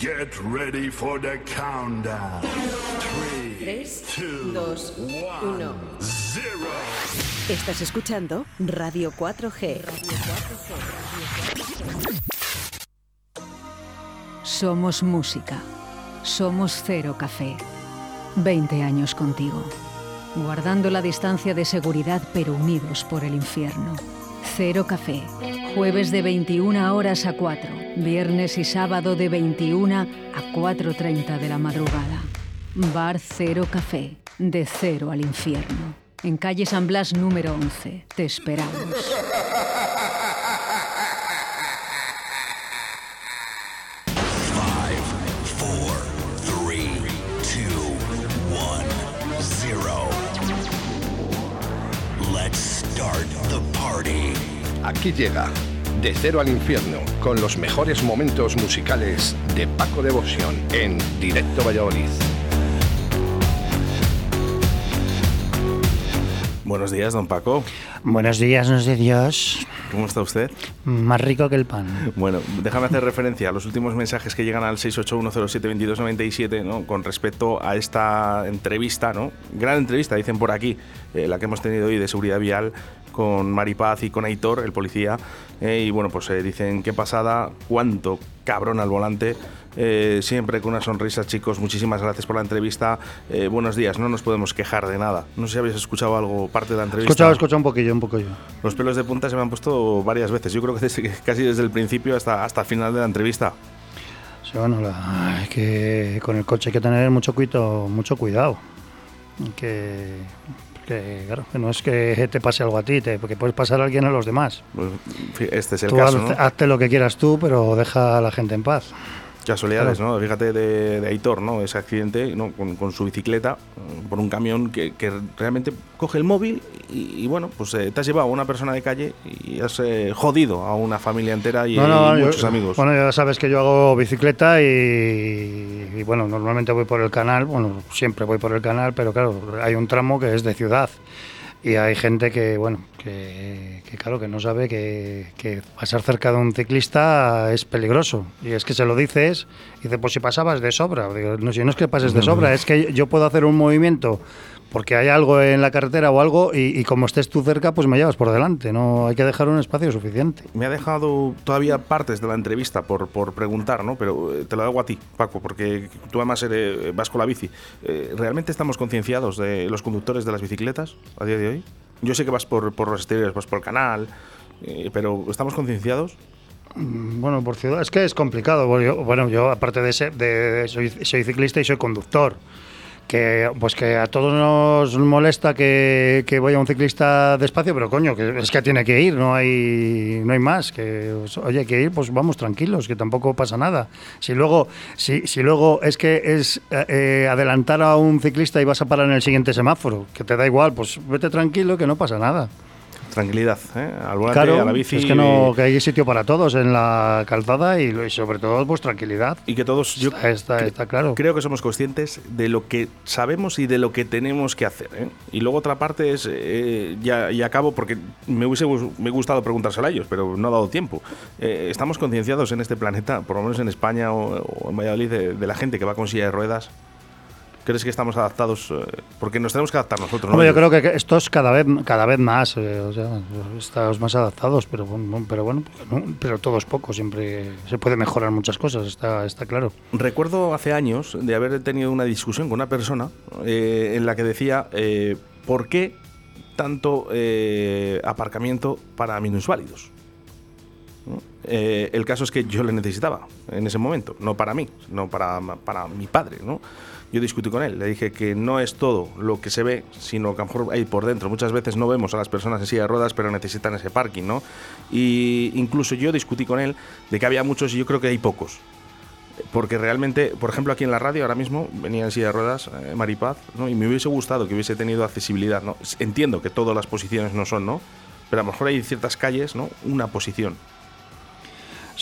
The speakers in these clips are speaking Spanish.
Get ready for the countdown. 3, 2, 1, 0. Estás escuchando Radio 4G. Somos música. Somos Cero Café. 20 años contigo. Guardando la distancia de seguridad pero unidos por el infierno. Cero Café. Jueves de 21 horas a 4. Viernes y sábado de 21 a 4.30 de la madrugada. Bar Cero Café. De cero al infierno. En calle San Blas número 11. Te esperamos. Aquí llega De Cero al Infierno con los mejores momentos musicales de Paco Devoción en Directo Valladolid. Buenos días, don Paco. Buenos días, no sé Dios. ¿Cómo está usted? Más rico que el pan. Bueno, déjame hacer referencia a los últimos mensajes que llegan al 681072297, ¿no? Con respecto a esta entrevista, ¿no? Gran entrevista, dicen por aquí, eh, la que hemos tenido hoy de seguridad vial con Maripaz y con Aitor, el policía. eh, y bueno, pues eh, dicen qué pasada, cuánto cabrón al volante. Eh, siempre con una sonrisa, chicos. Muchísimas gracias por la entrevista. Eh, buenos días, no nos podemos quejar de nada. No sé si habéis escuchado algo, parte de la entrevista. Escuchado, escuchado un poquillo, un poquillo. Los pelos de punta se me han puesto varias veces. Yo creo que desde- casi desde el principio hasta, hasta el final de la entrevista. Sí, bueno, la- hay que con el coche hay que tener mucho cuidado, mucho cuidado. Que, que, claro, que no es que te pase algo a ti, te, porque puedes pasar a alguien a los demás. Pues, este es el tú caso, haz- ¿no? hazte lo que quieras tú, pero deja a la gente en paz. Casualidades, ¿no? Fíjate de, de Aitor, ¿no? Ese accidente ¿no? con, con su bicicleta eh, por un camión que, que realmente coge el móvil y, y, bueno, pues eh, te has llevado a una persona de calle y has eh, jodido a una familia entera y, No, no, y yo- muchos amigos. Bueno, ya sabes que yo hago bicicleta y, y, bueno, normalmente voy por el canal, bueno, siempre voy por el canal, pero claro, hay un tramo que es de ciudad y hay gente que, bueno, que, que claro, que no sabe que, que pasar cerca de un ciclista es peligroso. Y es que se lo dices, y dice, pues si pasabas de sobra. Digo, no, si no es que pases de sobra, es que yo puedo hacer un movimiento porque hay algo en la carretera o algo y, y como estés tú cerca, pues me llevas por delante. No hay que dejar un espacio suficiente. Me ha dejado todavía partes de la entrevista por, por preguntar, ¿no? Pero eh, te lo hago a ti, Paco, porque tú además eres, vas con la bici. Eh, ¿Realmente estamos concienciados de los conductores de las bicicletas a día de hoy? Yo sé que vas por, por los exteriores, vas por el canal, eh, pero ¿estamos concienciados? Bueno, por ciudad es que es complicado. Bueno, yo, bueno, yo, aparte de ser, de, soy, soy ciclista y soy conductor. Que pues que a todos nos molesta que, que vaya un ciclista despacio, pero coño, que es que tiene que ir, no hay no hay más. Que pues, oye, hay que ir, pues vamos tranquilos, que tampoco pasa nada. Si luego, si, si luego es que es eh, eh, adelantar a un ciclista y vas a parar en el siguiente semáforo, que te da igual, pues vete tranquilo, que no pasa nada. Tranquilidad, ¿eh? Al volante, Claro, a la bici. es que no, que hay sitio para todos en la calzada y, y sobre todo pues tranquilidad. Y que todos, yo Está, está, cre- está claro. creo que somos conscientes de lo que sabemos y de lo que tenemos que hacer. ¿eh? Y luego otra parte es, eh, ya, y acabo porque me hubiese me gustado preguntárselo a ellos, pero no ha dado tiempo. Eh, estamos concienciados en este planeta, por lo menos en España o, o en Valladolid, de, de la gente que va con silla de ruedas. ¿Crees que estamos adaptados? Eh, porque nos tenemos que adaptar nosotros, ¿no? Hombre, yo creo que que esto es cada vez, cada vez más, eh, o sea, estamos más adaptados, pero, bueno, pero bueno, no, pero todo es poco, siempre se puede mejorar muchas cosas, está, está claro. Recuerdo hace años de haber tenido una discusión con una persona eh, en la que decía eh, por qué tanto eh, aparcamiento para minusválidos. Eh, el caso es que yo le necesitaba en ese momento, no para mí, no para, para mi padre. ¿no? Yo discutí con él, le dije que no es todo lo que se ve, sino que a lo mejor hay por dentro. Muchas veces no vemos a las personas en silla de ruedas, pero necesitan ese parking. ¿no? Y incluso yo discutí con él de que había muchos y yo creo que hay pocos porque realmente, por ejemplo, aquí en la radio ahora mismo venía en silla de ruedas eh, Maripaz, ¿no? Y me hubiese gustado que hubiese tenido accesibilidad, ¿no? Entiendo que todas las posiciones no son, ¿no? Pero a lo mejor hay ciertas calles, ¿no? Una posición.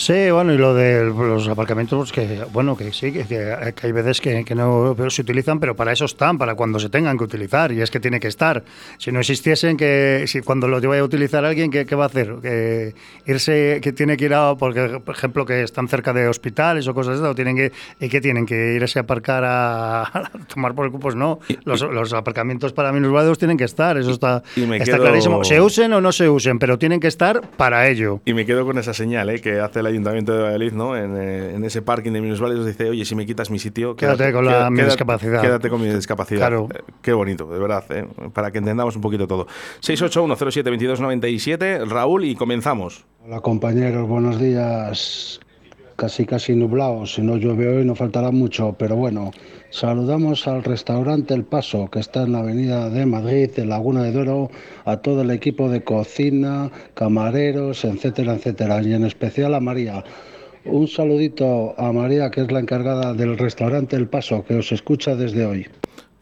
Sí, bueno, y lo de los aparcamientos, pues que bueno, que sí, que, que hay veces que, que no se utilizan, pero para eso están, para cuando se tengan que utilizar, y es que tiene que estar. Si no existiesen, que si cuando lo vaya a utilizar alguien, ¿qué, qué va a hacer? Que irse, que tiene que ir a, porque, por ejemplo, que están cerca de hospitales o cosas de eso, tienen que, ¿y qué tienen? ¿Que irse a aparcar a, a tomar por el cupo? Pues no, los, los aparcamientos para minusválidos tienen que estar, eso está, está quedo- clarísimo. Se usen o no se usen, pero tienen que estar para ello. Y me quedo con esa señal ¿eh? que hace el Ayuntamiento de Valladolid, ¿no? En, eh, en ese parking de minusválidos dice, oye, si me quitas mi sitio... Quédate con la- mi discapacidad. Quédate con mi discapacidad. Claro. Eh, qué bonito, de verdad, ¿eh? para que entendamos un poquito todo. 681072297, Raúl, y comenzamos. Hola compañeros, buenos días. Casi casi nublados, si no llueve hoy no faltará mucho, pero bueno, saludamos al restaurante El Paso, que está en la avenida de Madrid, en Laguna de Duero, a todo el equipo de cocina, camareros, etcétera, etcétera, y en especial a María. Un saludito a María, que es la encargada del restaurante El Paso, que os escucha desde hoy.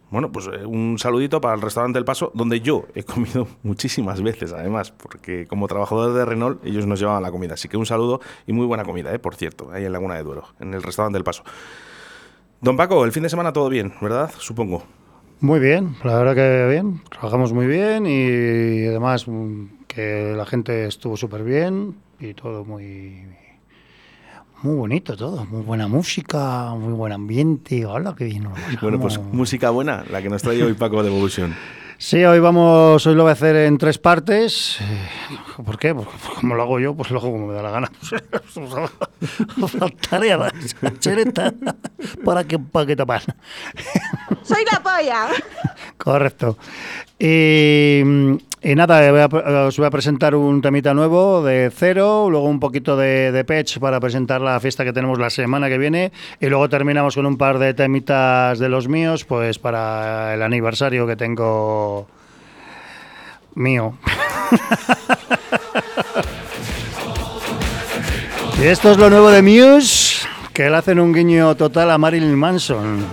Bueno, pues eh, un saludito para el restaurante El Paso, donde yo he comido muchísimas veces, además, porque como trabajador de Renault, ellos nos llevaban la comida. Así que un saludo y muy buena comida, eh, por cierto, ahí en Laguna de Duero, en el restaurante El Paso. Don Paco, el fin de semana todo bien, ¿verdad? Supongo. Muy bien, la verdad que bien, trabajamos muy bien y además mm, que la gente estuvo súper bien y todo muy muy bonito todo, muy buena música, muy buen ambiente, hola, qué bien. Bueno, pues música buena, la que nos trae hoy Paco de Evolution. Sí, hoy vamos, hoy lo voy a hacer en tres partes. Eh, ¿Por qué? Porque como lo hago yo, pues lo hago como me da la gana. Faltaría más. Chereta. ¿Para qué, para qué tapar? Soy la polla. Correcto. Y, y nada, voy a- os voy a presentar un temita nuevo de cero, luego un poquito de, de Patch para presentar la fiesta que tenemos la semana que viene y luego terminamos con un par de temitas de los míos, pues para el aniversario que tengo mío. y esto es lo nuevo de Muse, que le hacen un guiño total a Marilyn Manson.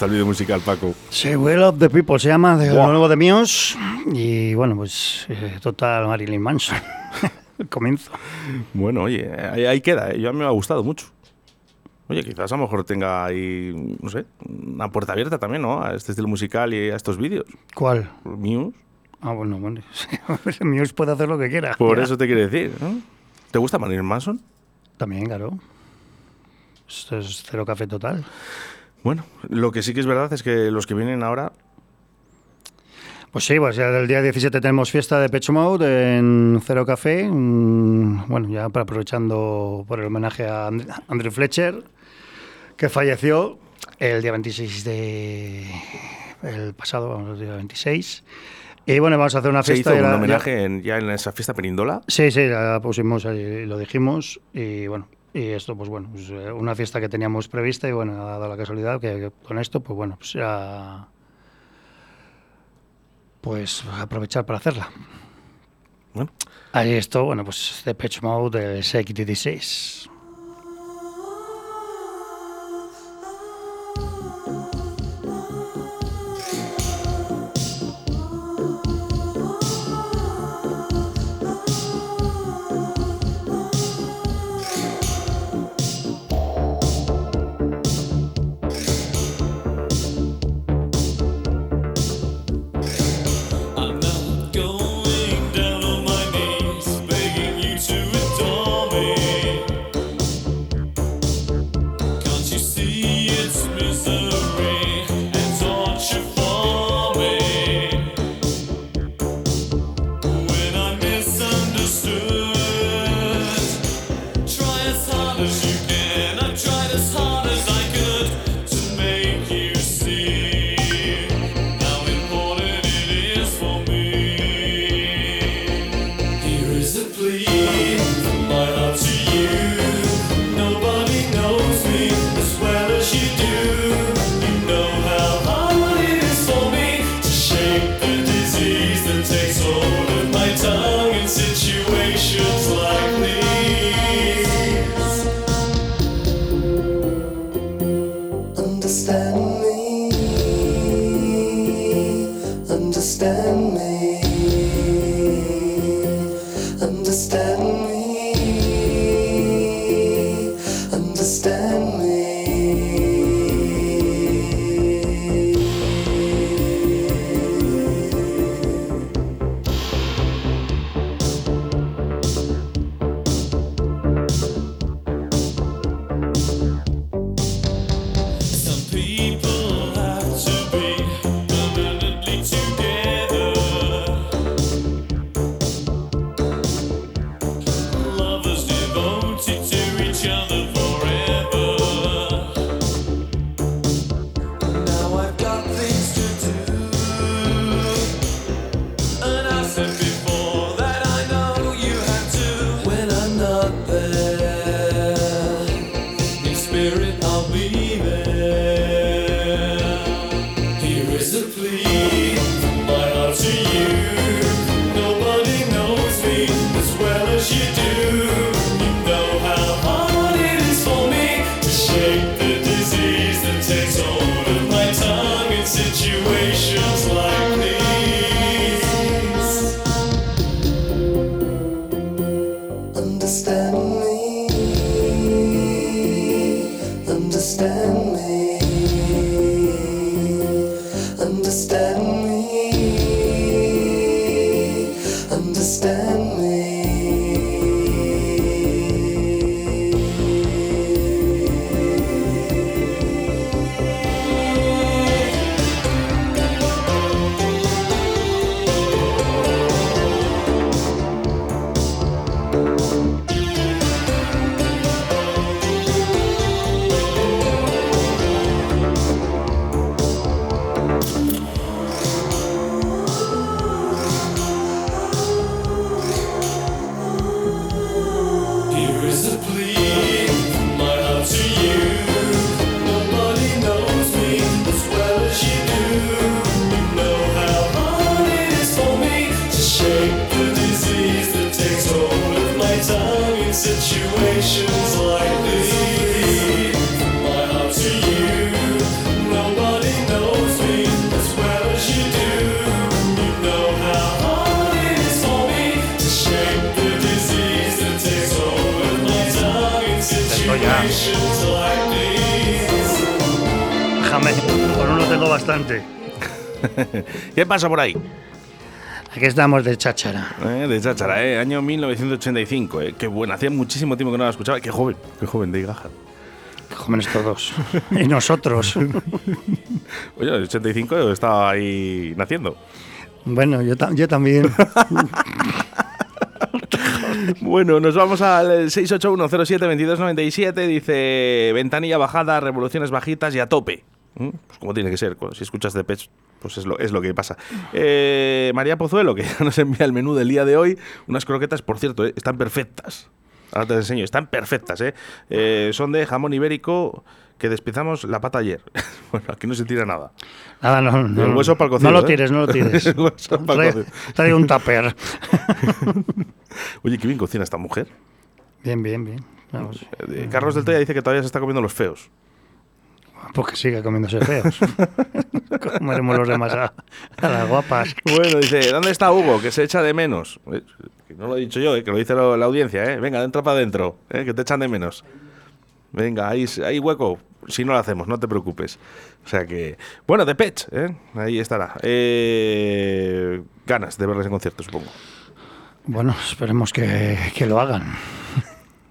Gusta el vídeo musical, Paco? Sí, Will of the People se llama, de Buah. lo nuevo de Míos. Y bueno, pues eh, total Marilyn Manson. el comienzo. Bueno, oye, ahí, ahí queda. ¿eh? Yo a mí me ha gustado mucho. Oye, quizás a lo mejor tenga ahí, no sé, una puerta abierta también, ¿no? A este estilo musical y a estos vídeos. ¿Cuál? Muse. Ah, bueno, bueno. Míos puede hacer lo que quiera. Por Ya. eso te quiero decir, ¿no? ¿Te gusta Marilyn Manson? También, claro. Esto es cero café total. Bueno, lo que sí que es verdad es que los que vienen ahora Pues sí, pues ya el día 17 tenemos fiesta de Pecho Mode en Cero Café. Bueno, ya aprovechando por el homenaje a And- Andrew Fletcher, que falleció el día 26 de. el pasado, vamos, el día 26. Y bueno, vamos a hacer una se fiesta. hizo y un la- homenaje en- ya en esa fiesta Perindola. Sí, sí, la pusimos ahí, lo dijimos y bueno, y esto, pues bueno, es una fiesta que teníamos prevista y bueno, ha dado la casualidad que, con esto, pues bueno, pues, pues, aprovechar para hacerla. Bueno. Ahí esto, bueno, pues de Patch Mode del SX16. Understand me. Tengo bastante. ¿Qué pasa por ahí? Aquí estamos de cháchara. Eh, de cháchara, eh, año 1985. Eh. Qué bueno, hacía muchísimo tiempo que no la escuchaba. Qué joven, qué joven de Gaja. Jóvenes todos. y nosotros. Oye, el 85 yo estaba ahí naciendo. Bueno, yo, ta- yo también. Bueno, nos vamos al 681072297. Dice ventanilla bajada, revoluciones bajitas y a tope. ¿Mm? Pues como tiene que ser. Si escuchas de Pech, pues es lo, es lo que pasa. Eh, María Pozuelo, que nos envía el menú del día de hoy. Unas croquetas, por cierto, eh, están perfectas. Ahora te las enseño, están perfectas. ¿eh? Eh, son de jamón ibérico que despiezamos la pata ayer. bueno, aquí no se tira nada. Nada, no, no, El hueso pa'l cocido, No lo ¿eh? tires, no lo tires. El hueso pa'l Trae, un tupper. Oye, qué bien cocina esta mujer. Bien, bien, bien. Vamos. Eh, Carlos del Toya dice que todavía se está comiendo los feos. Pues que siga comiéndose feos. Comeremos los demás a, a las guapas. Bueno, dice, ¿dónde está Hugo? Que se echa de menos. Eh, que no lo he dicho yo, eh, que lo dice lo- la audiencia. Eh. Venga, entra para adentro, eh, que te echan de menos. Venga, ahí, hay hueco. Si no lo hacemos, no te preocupes. O sea que, bueno, de Pech, ¿eh? ahí estará. Eh, ganas de verles en concierto, supongo. Bueno, esperemos que, que lo hagan.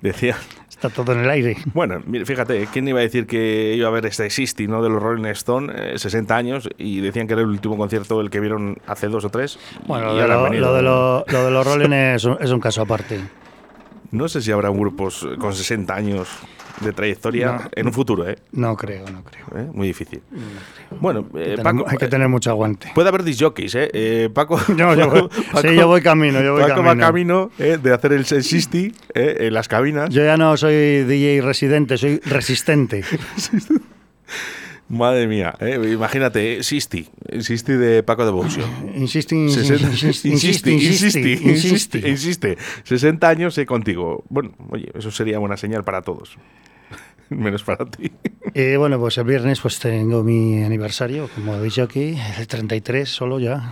Decía. Está todo en el aire. Bueno, fíjate, ¿quién iba a decir que iba a ver este Existi, ¿no? De los Rolling Stone, eh, 60 años, y decían que era el último concierto el que vieron hace dos o tres. Bueno, lo de, lo, de, lo- lo de los Rolling es un, es un caso aparte. No sé si habrá grupos con 60 años de trayectoria No. en un futuro, ¿eh? No creo, no creo. ¿Eh? Muy difícil. Bueno, Hay eh, que tener- Paco, hay que tener mucho aguante. puede haber disjockeys, ¿eh? Eh, Paco, No, yo voy- sí, yo voy camino, yo voy Paco va camino. eh, de hacer el 60 eh, en las cabinas. Yo ya no soy DJ residente, soy resistente. Madre mía, eh, imagínate, eh, 60, 60 de Paco de Boxio. Insiste, 60 insiste, insiste, insiste, insiste, insiste. insiste. 60 años eh, contigo. Bueno, oye, eso sería buena señal para todos. Menos para ti. Y bueno, pues el viernes pues tengo mi aniversario, como habéis dicho aquí, el 33 solo ya.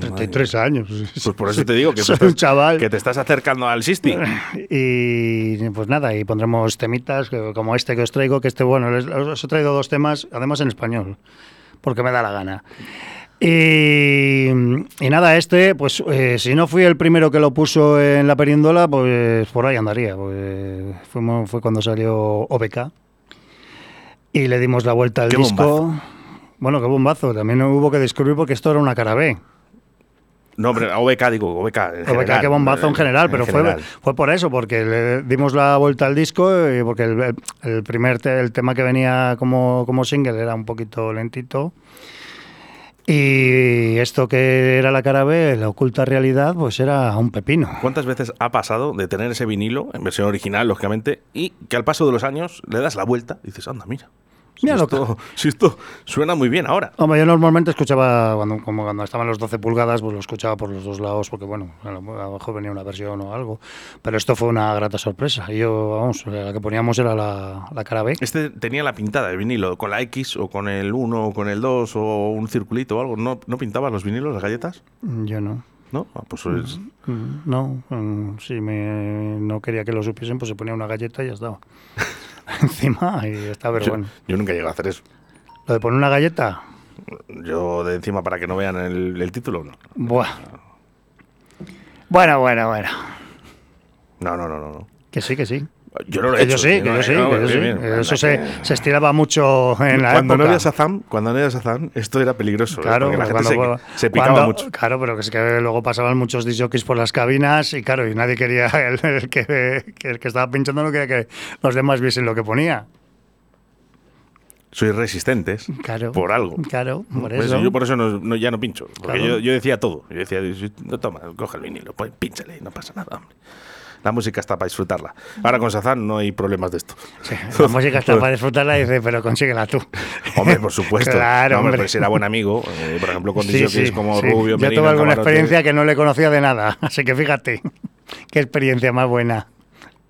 33 años. Pues por eso te digo que, Soy estás, un chaval. que te estás acercando al 60. Y pues nada, y pondremos temitas como este que os traigo, que este, bueno, os he traído dos temas, además en español, porque me da la gana. Y, y nada, este, pues eh, si no fui el primero que lo puso en la perindola, pues por ahí andaría. Pues, fuimos- fue cuando salió OBK y le dimos la vuelta al Qué disco. bombazo. Bueno, qué bombazo. También hubo que descubrir porque esto era una cara B. No, hombre, OBK, digo, OBK. OBK, qué bombazo en general, pero fue, general. fue por eso, porque le dimos la vuelta al disco y porque el, el- el primer te- el tema que venía como, como single era un poquito lentito. Y esto que era la cara B, la oculta realidad, pues era un pepino. ¿Cuántas veces ha pasado de tener ese vinilo, en versión original, lógicamente, y que al paso de los años le das la vuelta y dices, anda, mira. Si, Mira lo esto, si esto suena muy bien ahora. Hombre, yo normalmente escuchaba, cuando, como cuando estaban los 12 pulgadas, pues lo escuchaba por los dos lados, porque bueno, a lo a lo mejor venía una versión o algo. Pero esto fue una grata sorpresa. Y yo, vamos, la que poníamos era la, la cara B. Este tenía la pintada de vinilo, con la X o con el 1 o con el 2 o un circulito o algo. ¿No, no pintabas los vinilos, las galletas? Yo no. ¿No? Ah, pues es- Mm, No, mm, si me, no quería que lo supiesen, pues se ponía una galleta y ya estaba. encima y está, pero yo, bueno. yo nunca llegué a hacer eso. Lo de poner una galleta, Yo de encima para que no vean el, el título, no. buah. Bueno, bueno, bueno. No, no, no, no. no. Que sí, que sí. Yo no lo he hecho. sí, no, yo sí, no. Eso se, se estiraba mucho en la cuando no época. había Shazam, cuando no había Shazam, esto era peligroso. Claro, la gente cuando- se, se picaba cuando- mucho. Claro, pero que es que luego pasaban muchos disjockeys por las cabinas y claro, y nadie quería, el, el que, el que estaba pinchando no quería que los demás viesen lo que ponía. Sois resistentes Claro. por algo. Claro, por Pues eso. Yo por eso no, no- ya no pincho. Porque Claro. yo, yo decía todo. Yo decía, no toma, coge el vinilo, pues pínchale, no pasa nada, hombre. La música está para disfrutarla. Ahora con Shazam no hay problemas de esto. Sí, la música está para disfrutarla y dice, pero consíguela tú. Hombre, por supuesto. Claro, No, hombre, pues era buen amigo. eh, por ejemplo, con Sí, sí, como sí. Rubio, Yo Merino, tuve alguna Camarote. experiencia que no le conocía de nada, así que fíjate, qué experiencia más buena.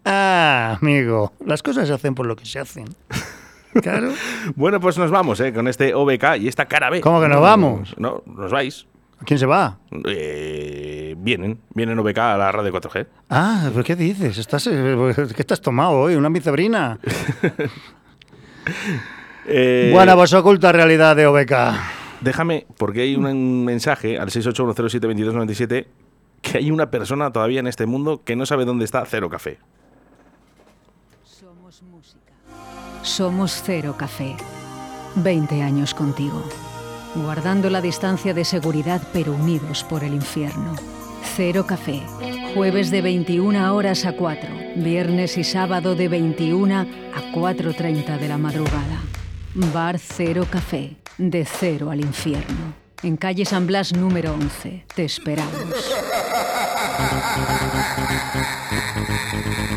Ah, amigo, las cosas se hacen por lo que se hacen. Claro. Bueno, pues nos vamos eh, con este OBK y esta cara B. ¿Cómo que nos vamos? No, nos vais. ¿A quién se va? Eh, vienen, vienen OBK a la radio 4G. Ah, ¿pero ¿qué dices? ¿Estás, eh, ¿Qué estás tomado hoy? ¿Una micebrina? Eh, Buena, vos oculta realidad de OBK. Déjame, porque hay un mensaje al 681072297 que hay una persona todavía en este mundo que no sabe dónde está Cero Café. Somos música. Somos Cero Café. 20 años contigo. Guardando la distancia de seguridad pero unidos por el infierno. Cero Café. Jueves de 21 horas a 4. Viernes y sábado de 21 a 4.30 de la madrugada. Bar Cero Café. De cero al infierno. En calle San Blas número 11. Te esperamos.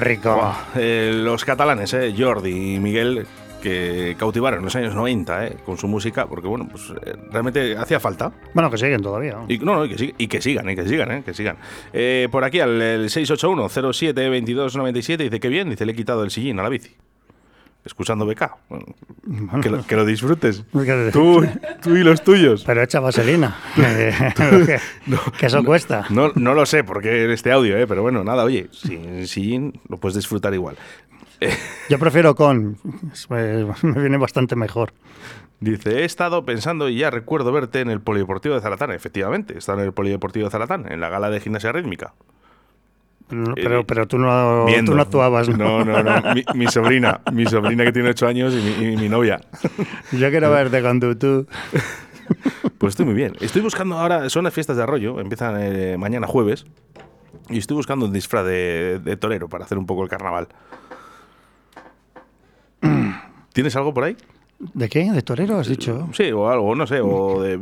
Rico, eh, los catalanes, eh, Jordi y Miguel, que cautivaron en los años 90 eh, con su música, porque bueno, pues eh, realmente hacía falta. Bueno, que siguen todavía. ¿no? Y, no, no, y que, sig- y que sigan, eh, que sigan, eh, que sigan. Por aquí al el 681-07-2297 dice que bien, dice le he quitado el sillín a la bici. Escuchando BK. Bueno, que, lo, que lo disfrutes. Tú, tú y los tuyos. Pero echa vaselina. que, que eso cuesta. No, no lo sé porque este audio, eh, pero bueno, nada, oye, sin sillín lo puedes disfrutar igual. Eh, Yo prefiero con. Me, me viene bastante mejor. Dice, he estado pensando y ya recuerdo verte en el Polideportivo de Zaratán. Efectivamente, está en el Polideportivo de Zaratán, en la gala de gimnasia rítmica. Pero, pero, pero tú, no, tú no actuabas, ¿no? No, no, no. Mi, mi sobrina, mi sobrina que tiene 8 años y mi, y mi novia. Yo quiero verte con tu tú. Pues estoy muy bien. Estoy buscando ahora, son las fiestas de Arroyo, empiezan eh, mañana jueves. Y estoy buscando un disfraz de, de torero para hacer un poco el carnaval. ¿Tienes algo por ahí? ¿De qué? ¿De torero has dicho? Sí, o algo, no sé, o de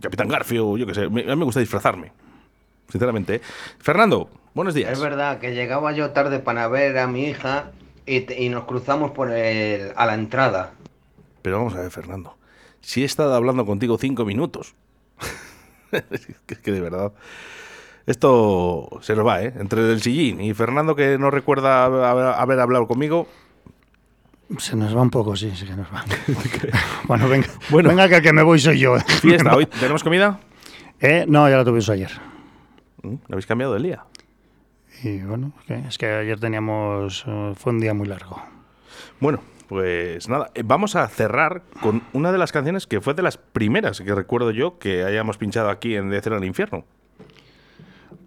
Capitán Garfio, yo qué sé. A mí me gusta disfrazarme, sinceramente. ¿eh? Fernando, buenos días. Es verdad que llegaba yo tarde para ver a mi hija y, nos cruzamos por el, a la entrada. Pero vamos a ver, Fernando. Si he estado hablando contigo cinco minutos. es que- de verdad. Esto se nos va, ¿eh? Entre el sillín y Fernando, que no recuerda haber, haber hablado conmigo. Se nos va un poco, sí, sí que nos va. bueno, venga, Bueno. venga que el que me voy soy yo. Fiesta, ¿hoy tenemos comida? Eh, no, ya la tuvimos ayer. ¿Mm? ¿Habéis cambiado el día? Y bueno, es que ayer teníamos... eh, fue un día muy largo. Bueno, pues nada, eh, vamos a cerrar con una de las canciones que fue de las primeras que recuerdo yo que hayamos pinchado aquí en De Cero al Infierno.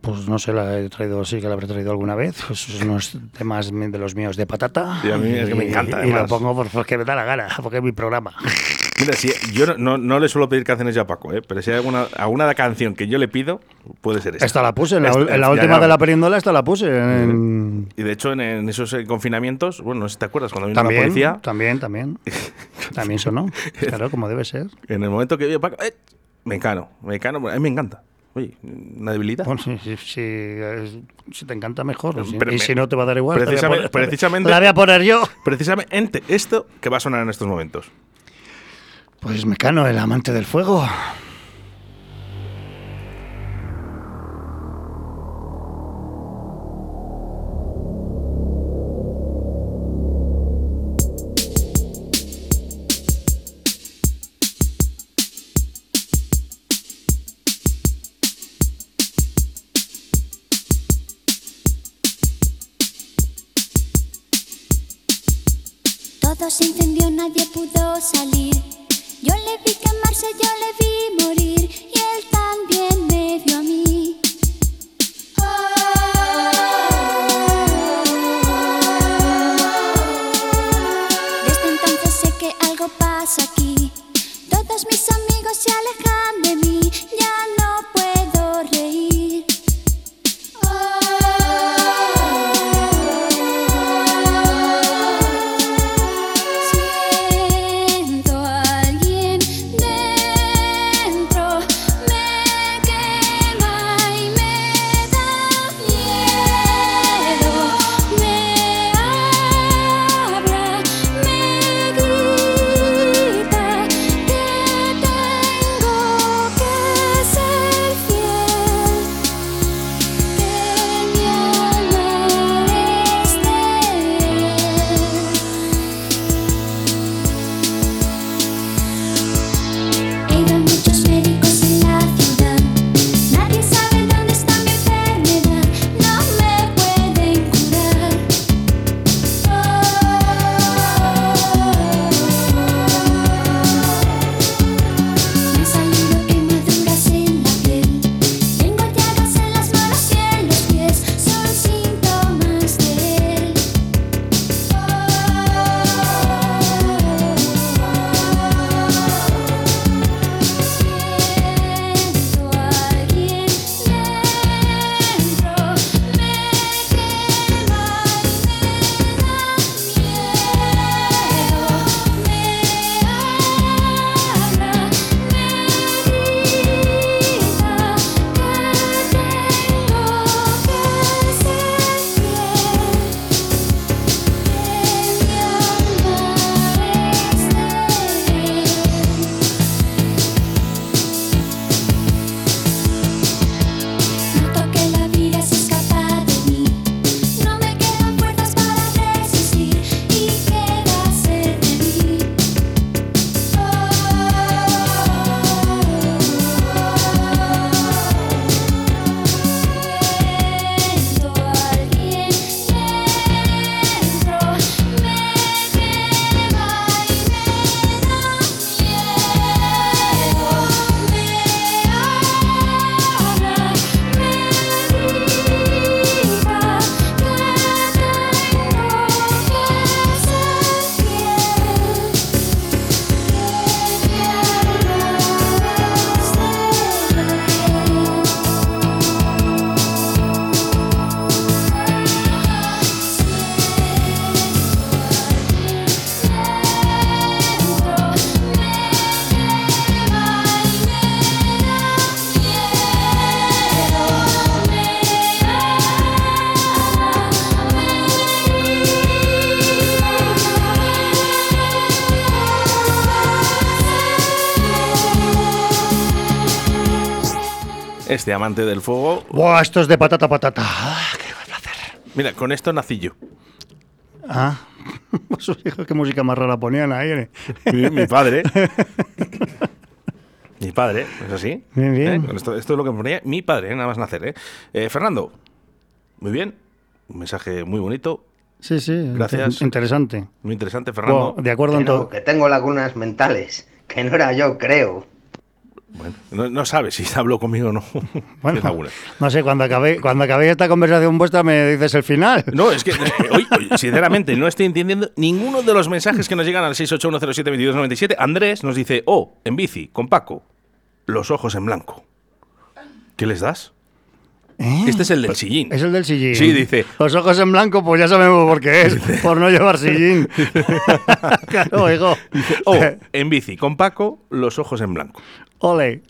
Pues no sé, la he traído, sí que la habré traído alguna vez. Pues son unos temas de los míos de patata. Sí, a mí es que me encanta, Y, lo pongo por- porque me da la gana, porque es mi programa. Mira, si yo no, no, no le suelo pedir canciones ya a Paco, ¿eh? pero si hay alguna, alguna canción que yo le pido, puede ser esta. Esta la puse, en la, en la última ya. de la perindola, esta la puse. en- Y de hecho, en, en esos eh, confinamientos, bueno, no sé si te acuerdas, cuando vino la También, policía, también, también. También sonó. Claro, como debe ser. en el momento que vio Paco, ¡eh! me encano, me encano, a mí me encanta. Oye, una debilidad. Bueno, si, si- si, si te encanta mejor. Pero y si no te va a dar igual. la voy a Precisamente, poner- precisamente, La voy a poner yo. precisamente esto que va a sonar en estos momentos. Pues Mecano, el amante del fuego. Este amante del fuego. Buah, esto es de patata patata. Ah, qué Mira, con esto nací yo. Ah, sus hijos, qué música más rara ponían ahí. ¿eh? Mi, mi padre. mi padre, ¿es así? Bien, bien. ¿Eh? Esto, esto es lo que me ponía mi padre, ¿eh? nada más nacer. ¿eh? Eh, Fernando, muy bien. Un mensaje muy bonito. Sí, sí. Gracias. Interesante. Muy interesante, Fernando. De acuerdo Que, en no, todo. que tengo lagunas mentales. Que no era yo, creo. Bueno, no, no sabes si habló conmigo o no. Bueno, no sé, cuando acabé, cuando acabé esta conversación vuestra me dices el final. No, es que, eh, hoy, hoy, sinceramente, no estoy entendiendo ninguno de los mensajes que nos llegan al 681072297. Andrés nos dice, oh, en bici, con Paco, los ojos en blanco. ¿Qué les das? Este es el del sillín. Es el del sillín. Sí, dice. Los ojos en blanco, pues ya sabemos por qué es. por no llevar sillín. claro, hijo. Oh, en bici, con Paco, los ojos en blanco. Ole.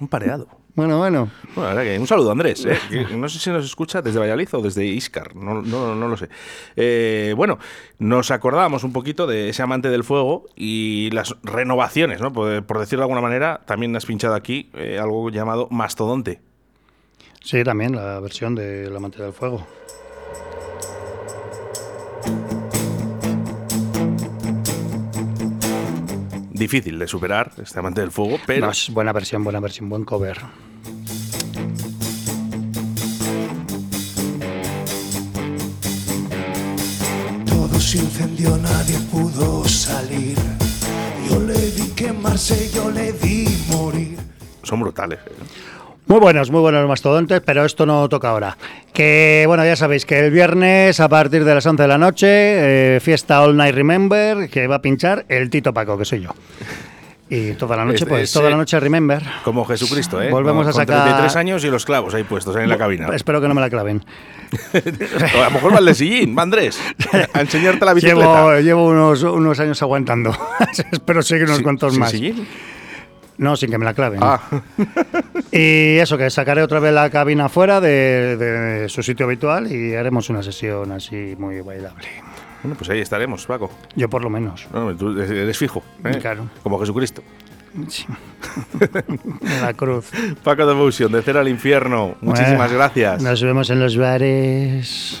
Un pareado. Bueno, bueno. Un saludo, Andrés. ¿eh? No sé si nos escucha desde Valladolid o desde Iscar, no, no, no lo sé. Eh, bueno, nos acordábamos un poquito de ese amante del fuego y las renovaciones, ¿no? Por, por decirlo de alguna manera, también has pinchado aquí eh, algo llamado mastodonte. Sí, también la versión de La Amante del Fuego. Difícil de superar, este amante del fuego, pero No, es buena versión, buena versión, buen cover. Todo se incendió, nadie pudo salir. Yo le vi quemarse, yo le vi morir. son brutales. ¿eh? Muy buenos, muy buenos mastodontes, pero esto no toca ahora. Que bueno, ya sabéis que el viernes a partir de las 11 de la noche, eh, fiesta All Night Remember, que va a pinchar el Tito Paco, que soy yo. Y toda la noche, Es- pues es, toda la noche Remember. Como Jesucristo, ¿eh? Volvemos Con- a con sacar- 33 años y los clavos ahí puestos en la cabina. Espero que no me la claven. A lo mejor va el de sillín, va Andrés, a enseñarte la bicicleta. Llevo, llevo unos, unos años aguantando. Espero seguir unos Sí, cuantos ¿sin más. sillín? No, sin que me la claven. Ah, Y eso, que sacaré otra vez la cabina fuera de, de su sitio habitual y haremos una sesión así muy bailable. bueno, pues ahí estaremos, Paco. Yo por lo menos. No, tú eres fijo, ¿eh? Claro. Como Jesucristo. Sí. La cruz. Paco de Motion, de cero al infierno. Muchísimas Bueno, gracias. Nos vemos en los bares.